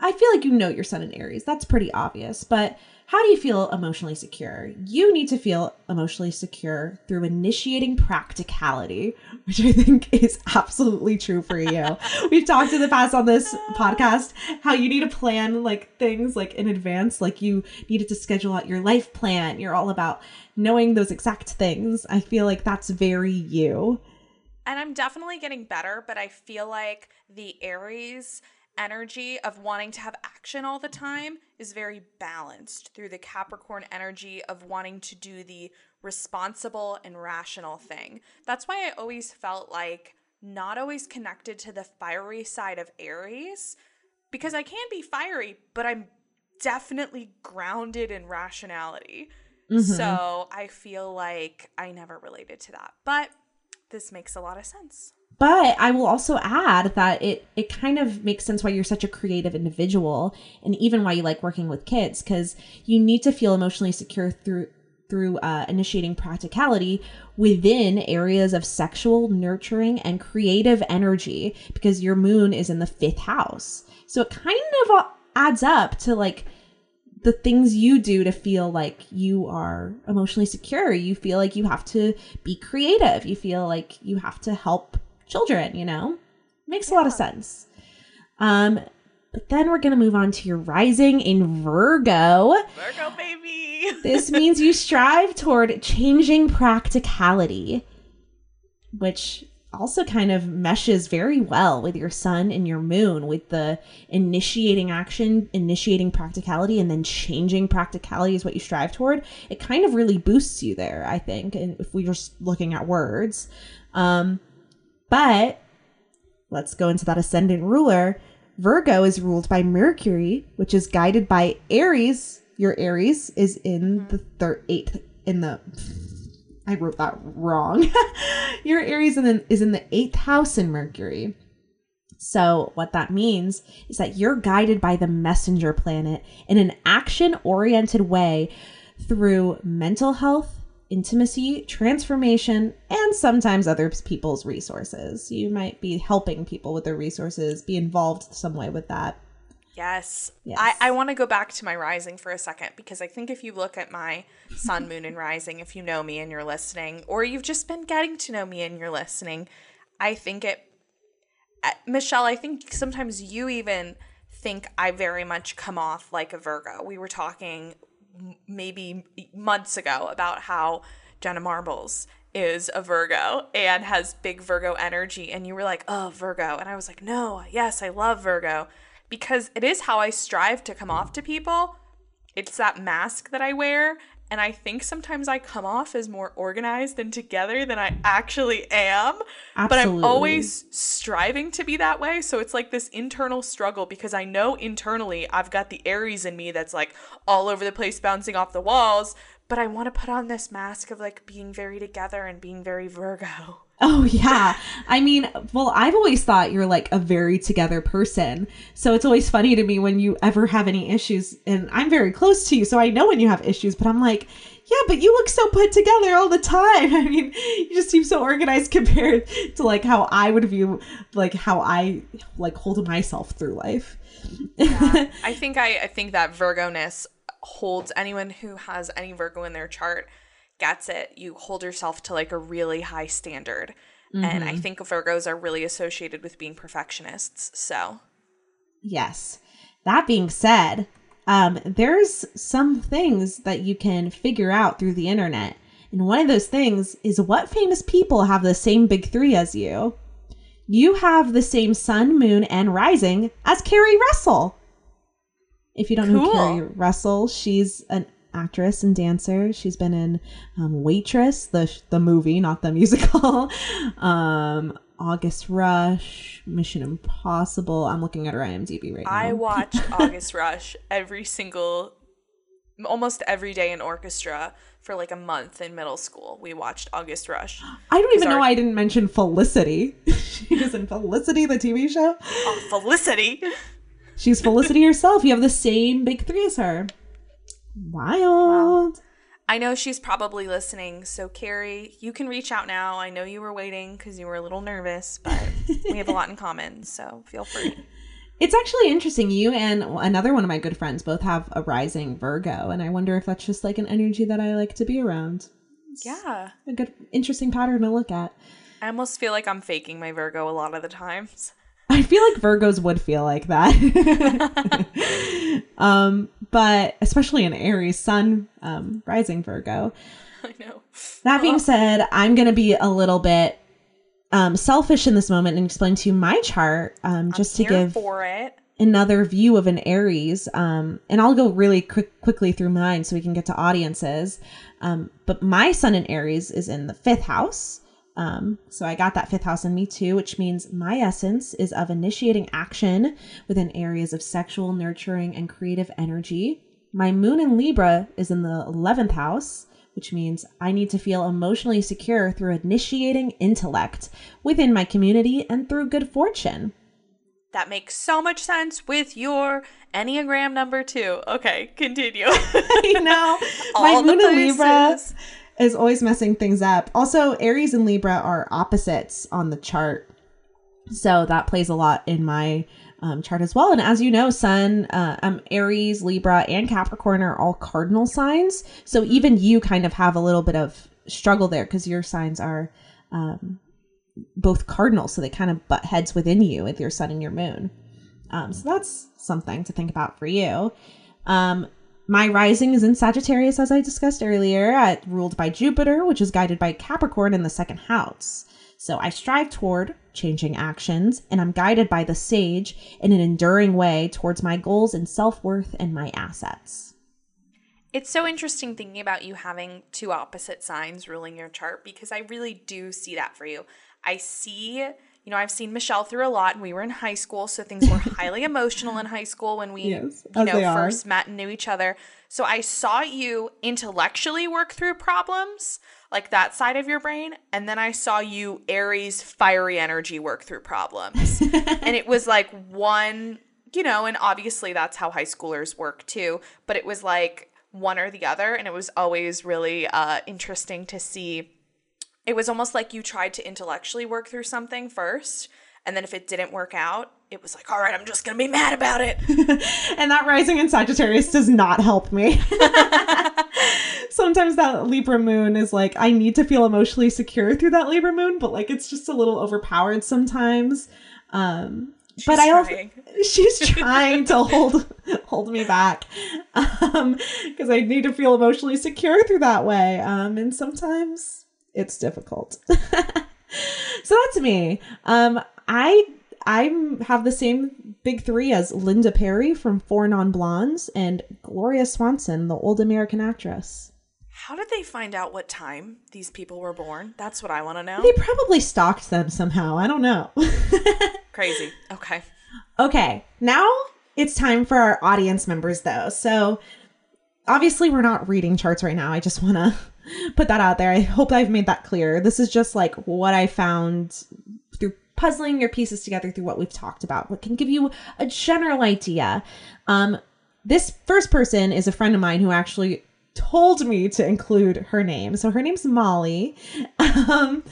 [SPEAKER 2] I feel like you know your Sun in Aries. That's pretty obvious. But how do you feel emotionally secure? You need to feel emotionally secure through initiating practicality, (laughs) which I think is absolutely true for you. (laughs) We've talked in the past on this podcast how you need to plan like things like in advance, like you needed to schedule out your life plan. You're all about knowing those exact things. I feel like that's very you.
[SPEAKER 1] And I'm definitely getting better, but I feel like the Aries energy of wanting to have action all the time is very balanced through the Capricorn energy of wanting to do the responsible and rational thing. That's why I always felt like not always connected to the fiery side of Aries because I can be fiery, but I'm definitely grounded in rationality. Mm-hmm. So I feel like I never related to that. But this makes a lot of sense.
[SPEAKER 2] But I will also add that it it kind of makes sense why you're such a creative individual and even why you like working with kids cuz you need to feel emotionally secure through through uh, initiating practicality within areas of sexual nurturing and creative energy because your moon is in the fifth house. So it kind of adds up to like the things you do to feel like you are emotionally secure. You feel like you have to be creative. You feel like you have to help children, you know? Makes a lot of sense. Um but then we're going to move on to your rising in Virgo.
[SPEAKER 1] Virgo baby. (laughs)
[SPEAKER 2] This means you strive toward changing practicality, which also kind of meshes very well with your sun and your moon with the initiating action, initiating practicality, and then changing practicality is what you strive toward. It kind of really boosts you there, I think, and if we're just looking at words. Um, but let's go into that ascendant ruler. Virgo is ruled by Mercury, which is guided by Aries. Your Aries is in mm-hmm. the third, eighth, in the. I wrote that wrong. (laughs) Your Aries in the, is in the eighth house in Mercury. So, what that means is that you're guided by the messenger planet in an action oriented way through mental health, intimacy, transformation, and sometimes other people's resources. You might be helping people with their resources, be involved some way with that.
[SPEAKER 1] Yes.
[SPEAKER 2] Yes.
[SPEAKER 1] I, I want to go back to my rising for a second because I think if you look at my sun, moon, and rising, if you know me and you're listening, or you've just been getting to know me and you're listening, I think it, uh, Michelle, I think sometimes you even think I very much come off like a Virgo. We were talking maybe months ago about how Jenna Marbles is a Virgo and has big Virgo energy. And you were like, oh, Virgo. And I was like, no, yes, I love Virgo because it is how I strive to come off to people. It's that mask that I wear. And I think sometimes I come off as more organized and together than I actually am. Absolutely. But I'm always striving to be that way. So it's like this internal struggle because I know internally I've got the Aries in me that's like all over the place, bouncing off the walls. But I want to put on this mask of like being very together and being very Virgo.
[SPEAKER 2] Oh yeah. I mean, well, I've always thought you're like a very together person. So it's always funny to me when you ever have any issues and I'm very close to you, so I know when you have issues, but I'm like, yeah, but you look so put together all the time. (laughs) I mean, you just seem so organized (laughs) compared to like how I would view like how I like hold myself through life. (laughs)
[SPEAKER 1] I think I, I think that Virgo-ness holds anyone who has any Virgo in their chart gets it. You hold yourself to like a really high standard. And I think Virgos are really associated with being perfectionists. So
[SPEAKER 2] Yes. That being said, um, there's some things that you can figure out through the internet. And one of those things is what famous people have the same big three as you? You have the same sun, moon, and rising as Keri Russell. If you don't know who Keri Russell, she's an actress and dancer. She's been in um, Waitress, the the movie, not the (laughs) musical. um, August Rush, Mission Impossible. I'm looking at her IMDb right now.
[SPEAKER 1] I watched (laughs) August Rush every single, almost every day in orchestra for like a month in middle school. We watched August Rush. (gasps)
[SPEAKER 2] I don't even
[SPEAKER 1] our-
[SPEAKER 2] know I didn't mention Felicity. (laughs) she was in Felicity, the TV show.
[SPEAKER 1] Oh, Felicity.
[SPEAKER 2] She's Felicity herself. You have the same big three as her. Wild. Wow.
[SPEAKER 1] I know she's probably listening. So, Keri, you can reach out now. I know you were waiting because you were a little nervous, but we have a lot in (laughs) common. So, feel free.
[SPEAKER 2] It's actually interesting. You and another one of my good friends both have a rising Virgo. And I wonder if that's just like an energy that I like to be around.
[SPEAKER 1] It's yeah.
[SPEAKER 2] A good, interesting pattern to look at.
[SPEAKER 1] I almost feel like I'm faking my Virgo a lot of the times. (laughs)
[SPEAKER 2] I feel like Virgos would feel like that. (laughs) um, but especially an Aries sun um, rising Virgo. (laughs)
[SPEAKER 1] I know.
[SPEAKER 2] That being said, I'm going to be a little bit um, selfish in this moment and explain to you my chart um, just to give
[SPEAKER 1] for it.
[SPEAKER 2] another view of an Aries. Um, and I'll go really quick, quickly through mine so we can get to audiences. Um, but my sun in Aries is in the fifth house. Um, so I got that fifth house in me too, which means my essence is of initiating action within areas of sexual, nurturing, and creative energy. My moon in Libra is in the 11th house, which means I need to feel emotionally secure through initiating intellect within my community and through good fortune.
[SPEAKER 1] That makes so much sense with your Enneagram number two. Okay, continue. (laughs)
[SPEAKER 2] I know. (laughs) my moon in Libra is always messing things up. Also, Aries and Libra are opposites on the chart. So that plays a lot in my um, chart as well. And as you know, Sun, uh, um, Aries, Libra, and Capricorn are all cardinal signs. So even you kind of have a little bit of struggle there because your signs are um, both cardinal. So they kind of butt heads within you with your Sun and your Moon. Um, so that's something to think about for you. Um, my rising is in Sagittarius, as I discussed earlier, at, ruled by Jupiter, which is guided by Capricorn in the second house. So I strive toward changing actions, and I'm guided by the sage in an enduring way towards my goals and self worth and my assets.
[SPEAKER 1] It's so interesting thinking about you having two opposite signs ruling your chart because I really do see that for you. I see you know, I've seen Michelle through a lot and we were in high school, so things were (laughs) highly emotional in high school when we, yes, you know, first met and knew each other. So I saw you intellectually work through problems, like that side of your brain, and then I saw you Aries fiery energy work through problems. (laughs) and it was like one, you know, and obviously that's how high schoolers work too, but it was like one or the other and it was always really uh interesting to see it was almost like you tried to intellectually work through something first and then if it didn't work out it was like all right i'm just gonna be mad about it. (laughs)
[SPEAKER 2] And that rising in sagittarius does not help me. (laughs) Sometimes that libra moon is like i need to feel emotionally secure through that libra moon but like it's just a little overpowered sometimes. Um She's but I also (laughs) she's trying to hold hold me back um because I need to feel emotionally secure through that way um and sometimes it's difficult. (laughs) so that's me. Um, I I have the same big three as Linda Perry from Four Non Blondes and Gloria Swanson, the old American actress.
[SPEAKER 1] How did they find out what time these people were born? That's what I want to know.
[SPEAKER 2] They probably stalked them somehow. I don't know. (laughs)
[SPEAKER 1] Crazy. Okay.
[SPEAKER 2] Okay. Now it's time for our audience members, though. So obviously, we're not reading charts right now. I just want to put that out there. I hope I've made that clear. This is just like what I found through puzzling your pieces together through what we've talked about, what can give you a general idea. Um, this first person is a friend of mine who actually told me to include her name. So her name's Molly. Um,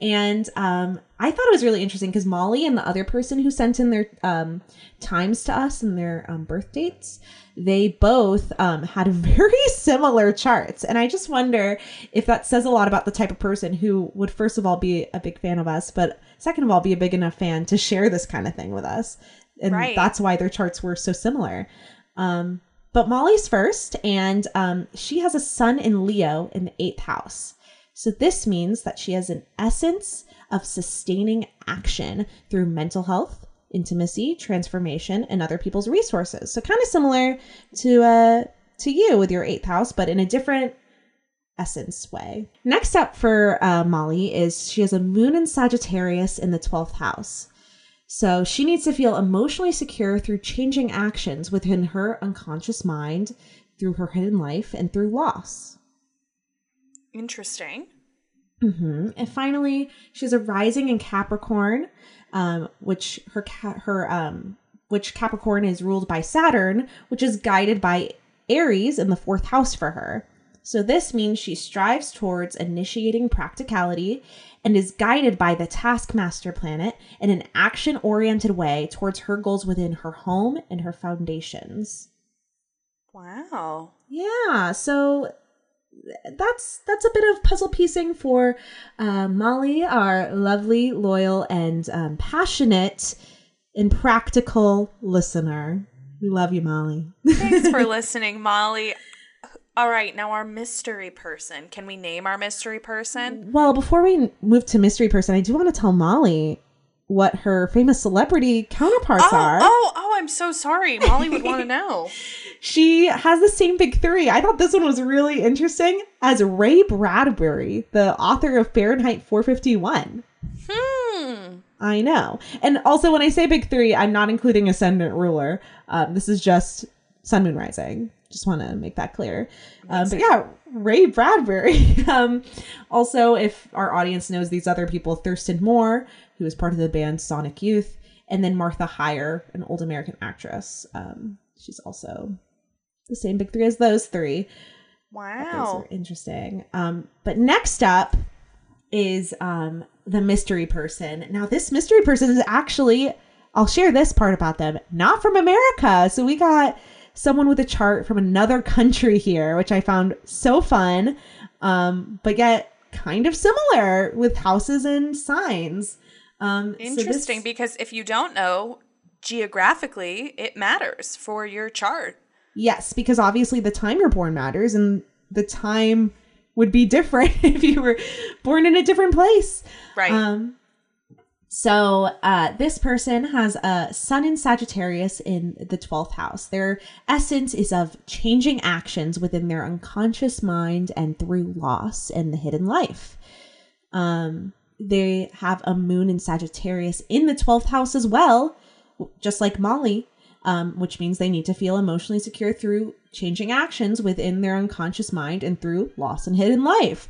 [SPEAKER 2] and um, I thought it was really interesting because Molly and the other person who sent in their um, times to us and their um, birth dates, they both um, had (laughs) very similar charts. And I just wonder if that says a lot about the type of person who would, first of all, be a big fan of us, but second of all, be a big enough fan to share this kind of thing with us. And right. that's why their charts were so similar. Um, but Molly's first, and um, she has a sun in Leo in the eighth house. So this means that she has an essence of sustaining action through mental health, intimacy, transformation, and other people's resources. So kind of similar to uh to you with your eighth house, but in a different essence way. Next up for uh, Molly is she has a moon in Sagittarius in the 12th house. So she needs to feel emotionally secure through changing actions within her unconscious mind, through her hidden life, and through loss.
[SPEAKER 1] Interesting.
[SPEAKER 2] Mm-hmm. And finally, she has a rising in Capricorn, um, which her ca- her um, which Capricorn is ruled by Saturn, which is guided by Aries in the fourth house for her. So this means she strives towards initiating practicality and is guided by the taskmaster planet in an action oriented way towards her goals within her home and her foundations.
[SPEAKER 1] Wow.
[SPEAKER 2] Yeah, so that's that's a bit of puzzle piecing for uh, Molly, our lovely, loyal, and um, passionate and practical listener. We love you, Molly.
[SPEAKER 1] Thanks for (laughs) listening, Molly. All right, now our mystery person. Can we name our mystery person?
[SPEAKER 2] Well, before we move to mystery person, I do want to tell Molly what her famous celebrity counterparts
[SPEAKER 1] oh,
[SPEAKER 2] are.
[SPEAKER 1] Oh, oh, I'm so sorry. Molly would want to know. (laughs)
[SPEAKER 2] She has the same big three. I thought this one was really interesting as Ray Bradbury, the author of Fahrenheit 451.
[SPEAKER 1] Hmm.
[SPEAKER 2] I know. And also, when I say big three, I'm not including ascendant ruler. Um, this is just sun, moon, rising. Just want to make that clear. Um, but yeah, Ray Bradbury. (laughs) um, also, if our audience knows these other people, Thurston Moore, who is part of the band Sonic Youth, and then Martha Hyer, an old American actress. Um, she's also the same big three as those three.
[SPEAKER 1] Wow.
[SPEAKER 2] Those are interesting. Um, but next up is um, the mystery person. Now, this mystery person is actually, I'll share this part about them, not from America. So we got someone with a chart from another (laughs) country here, which I found so fun, um, but yet kind of similar with houses and signs. Um,
[SPEAKER 1] Interesting,
[SPEAKER 2] so this,
[SPEAKER 1] because if you don't know, geographically, it matters for your chart.
[SPEAKER 2] Yes, because obviously the time you're born matters, and the time would be (laughs) different if you were born in a different place.
[SPEAKER 1] Right.
[SPEAKER 2] Um, so uh, this person has a sun in Sagittarius in the 12th house. Their essence is of changing actions within their unconscious mind and through loss and the hidden life. Um, they have a moon in Sagittarius in the 12th house as well, just like Molly, um, which means they need to feel emotionally secure through changing actions within their unconscious mind and through loss and hidden life.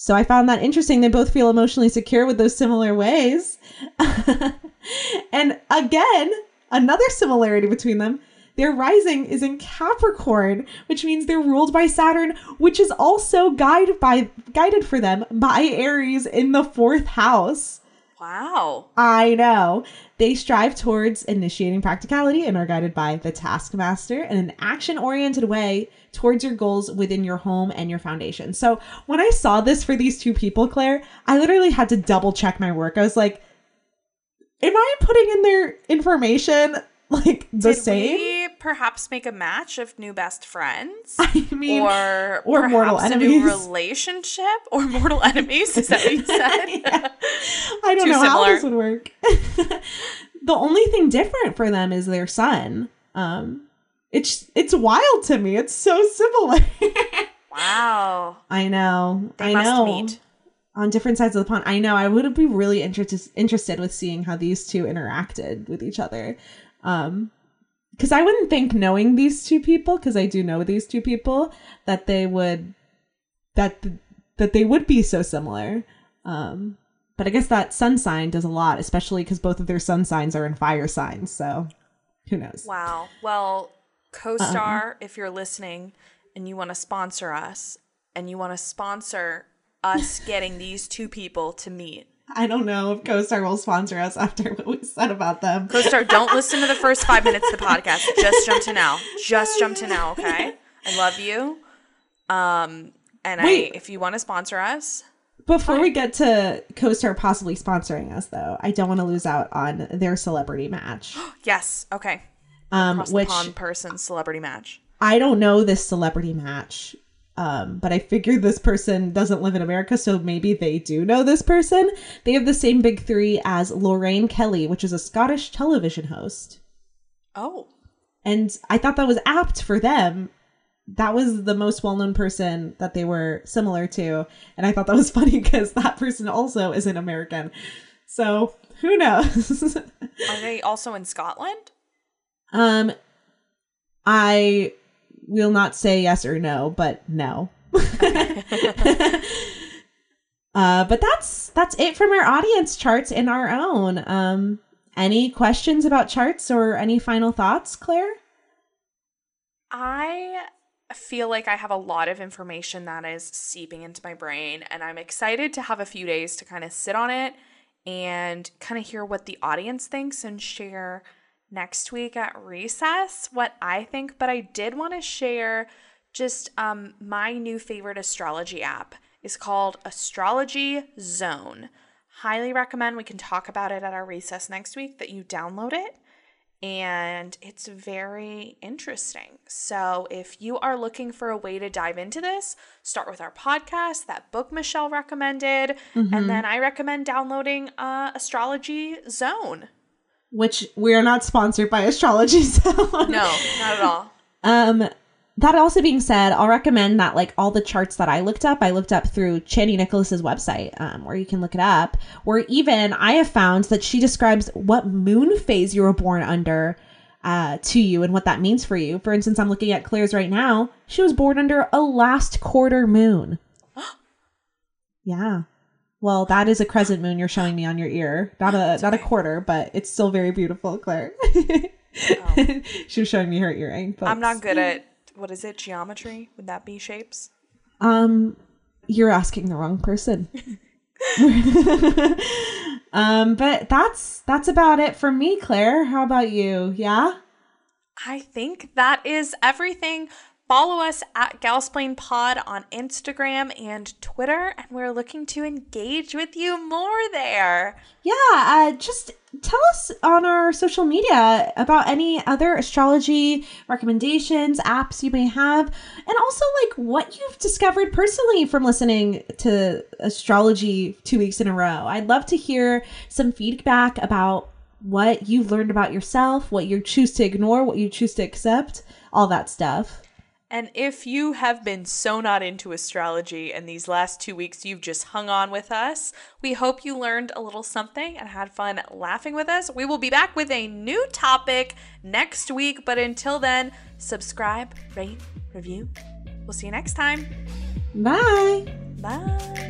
[SPEAKER 2] So I found that interesting. They both feel emotionally secure with those similar ways. (laughs) and again, another similarity between them their rising is in Capricorn, which means they're ruled by Saturn, which is also guided by guided for them by Aries in the fourth house.
[SPEAKER 1] Wow.
[SPEAKER 2] I know. They strive towards initiating practicality and are guided by the taskmaster in an action oriented way towards your goals within your home and your foundation. So when I saw this for these two people, Claire, I literally had to double check my work. I was like, am I putting in their information (laughs) like the
[SPEAKER 1] Did
[SPEAKER 2] same?
[SPEAKER 1] we perhaps make a match of new best friends? (laughs)
[SPEAKER 2] I mean,
[SPEAKER 1] or
[SPEAKER 2] or mortal enemies.
[SPEAKER 1] new relationship or mortal enemies? Is that what you (laughs) said?
[SPEAKER 2] Yeah. I don't
[SPEAKER 1] Too
[SPEAKER 2] know how
[SPEAKER 1] similar.
[SPEAKER 2] this would work. the only thing different for them is their sun. Um, it's it's wild to me. It's so similar.
[SPEAKER 1] Wow.
[SPEAKER 2] I know.
[SPEAKER 1] They
[SPEAKER 2] I
[SPEAKER 1] must
[SPEAKER 2] know.
[SPEAKER 1] meet.
[SPEAKER 2] On different sides of the pond. I know. I would be really interested interested with seeing how these two interacted with each other. Um, because I wouldn't think knowing these two people, because I do know these two people, that they would that that they would be so similar. Um, but I guess that sun sign does a lot, especially because both of their sun signs are in fire signs. So who knows?
[SPEAKER 1] Wow. Well, co-star,
[SPEAKER 2] Uh-huh.
[SPEAKER 1] if you're listening and you want to sponsor us and you want to sponsor us getting these two people to meet.
[SPEAKER 2] I don't know if CoStar will sponsor us (laughs) after what we said about them.
[SPEAKER 1] Co-star, don't listen to the first five minutes of the podcast. Just jump to now. Just jump to now, okay? I love you. Um, and
[SPEAKER 2] Wait.
[SPEAKER 1] I, if you want to sponsor us,
[SPEAKER 2] Before we get to CoStar possibly sponsoring us, though, I don't want to lose out on their celebrity match, (gasps)
[SPEAKER 1] yes, okay.
[SPEAKER 2] um,
[SPEAKER 1] Across
[SPEAKER 2] which
[SPEAKER 1] person celebrity match.
[SPEAKER 2] I don't know this celebrity match. Um, but I figured this person doesn't live in America, so maybe they do know this person. They have the same big three as Lorraine Kelly, which is a Scottish television host.
[SPEAKER 1] Oh,
[SPEAKER 2] And I thought that was apt for them. That was the most well known person that they were similar to. And I thought that was (laughs) funny because that person also is an American. So who knows? (laughs)
[SPEAKER 1] are they also in Scotland?
[SPEAKER 2] um, I will not say yes or no, but no. (laughs) uh, but that's that's it from our audience charts and our own. Um, Any questions about charts or any final thoughts, Claire?
[SPEAKER 1] I feel like I have a lot of information that is seeping into my brain, and I'm excited to have a few days to kind of sit on it and kind of hear what the audience thinks and share next week at recess what I think. But I did want to share just um, my new favorite astrology app is called Astrology Zone. Highly recommend. We can talk about it at our recess next week that you download it and it's very interesting. So, if you are looking for a way to dive into this, start with our podcast, that book Michelle recommended, mm-hmm. and then I recommend downloading uh, Astrology Zone.
[SPEAKER 2] Which we are not sponsored by Astrology (laughs) Zone.
[SPEAKER 1] No, not at (laughs) all.
[SPEAKER 2] Um, that also being said, I'll recommend that like all the charts that I looked up, I looked up through Chani Nicolas's website, um, where you can look it up. Where even I have found that she describes what moon phase you were born under uh, to you and what that means for you. For instance, I'm looking at Claire's right now. She was born under a last quarter moon. (gasps) yeah. Well, that is a crescent moon you're showing me on your ear. Not a not a quarter, but it's still very beautiful, Claire. oh. (laughs) she was showing me her earring.
[SPEAKER 1] I'm not good at what is it? Geometry? Would that be shapes?
[SPEAKER 2] Um, you're asking the wrong person. (laughs) um, but that's that's about it for me, Claire. How about you? Yeah?
[SPEAKER 1] I think that is everything. Follow us at Galsplain Pod on Instagram and Twitter, and we're looking to engage with you more there.
[SPEAKER 2] Yeah, uh, just tell us on our social media about any other astrology recommendations, apps you may have, and also like what you've discovered personally from listening to astrology two weeks in a row. I'd love to hear some feedback about what you've learned about yourself, what you choose to ignore, what you choose to accept, all that stuff.
[SPEAKER 1] And if you have been so not into astrology and these last two weeks you've just hung on with us, we hope you learned a little something and had fun laughing with us. We will be back with a new topic next week, but until then, subscribe, rate, review. We'll see you next time.
[SPEAKER 2] Bye.
[SPEAKER 1] Bye.